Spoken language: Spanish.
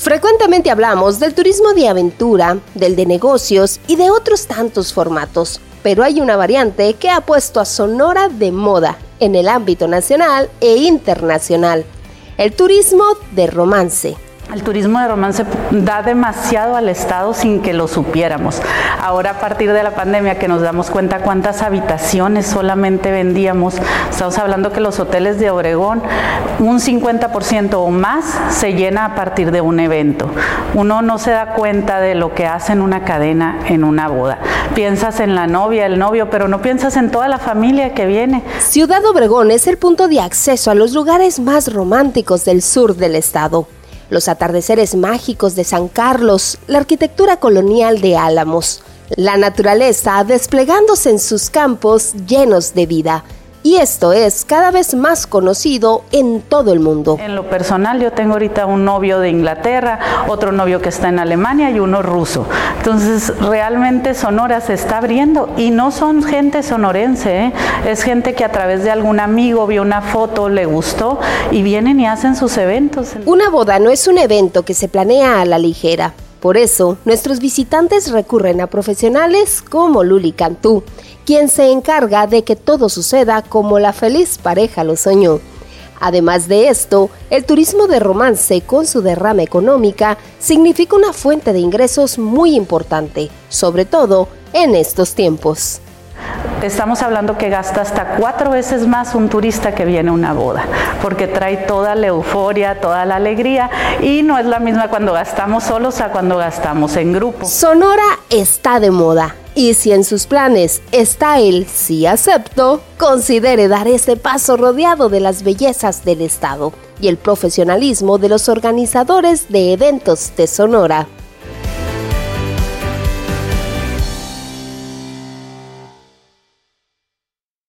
Frecuentemente hablamos del turismo de aventura, del de negocios y de otros tantos formatos, pero hay una variante que ha puesto a Sonora de moda en el ámbito nacional e internacional, el turismo de romance. El turismo de romance da demasiado al Estado sin que lo supiéramos. Ahora a partir de la pandemia que nos damos cuenta cuántas habitaciones solamente vendíamos, estamos hablando que los hoteles de Obregón, un 50% o más se llena a partir de un evento. Uno no se da cuenta de lo que hace en una cadena en una boda. Piensas en la novia, el novio, pero no piensas en toda la familia que viene. Ciudad Obregón es el punto de acceso a los lugares más románticos del sur del estado los atardeceres mágicos de San Carlos, la arquitectura colonial de Álamos, la naturaleza desplegándose en sus campos llenos de vida y esto es cada vez más conocido en todo el mundo. En lo personal yo tengo ahorita un novio de Inglaterra, otro novio que está en Alemania y uno ruso. Entonces realmente Sonora se está abriendo y no son gente sonorense, ¿eh? es gente que a través de algún amigo vio una foto, le gustó y vienen y hacen sus eventos. Una boda no es un evento que se planea a la ligera. Por eso, nuestros visitantes recurren a profesionales como Luli Cantú, quien se encarga de que todo suceda como la feliz pareja lo soñó. Además de esto, el turismo de romance con su derrama económica significa una fuente de ingresos muy importante, sobre todo en estos tiempos. Estamos hablando que gasta hasta cuatro veces más un turista que viene a una boda, porque trae toda la euforia, toda la alegría y no es la misma cuando gastamos solos a cuando gastamos en grupo. Sonora está de moda y si en sus planes está el sí acepto, considere dar ese paso rodeado de las bellezas del Estado y el profesionalismo de los organizadores de eventos de Sonora.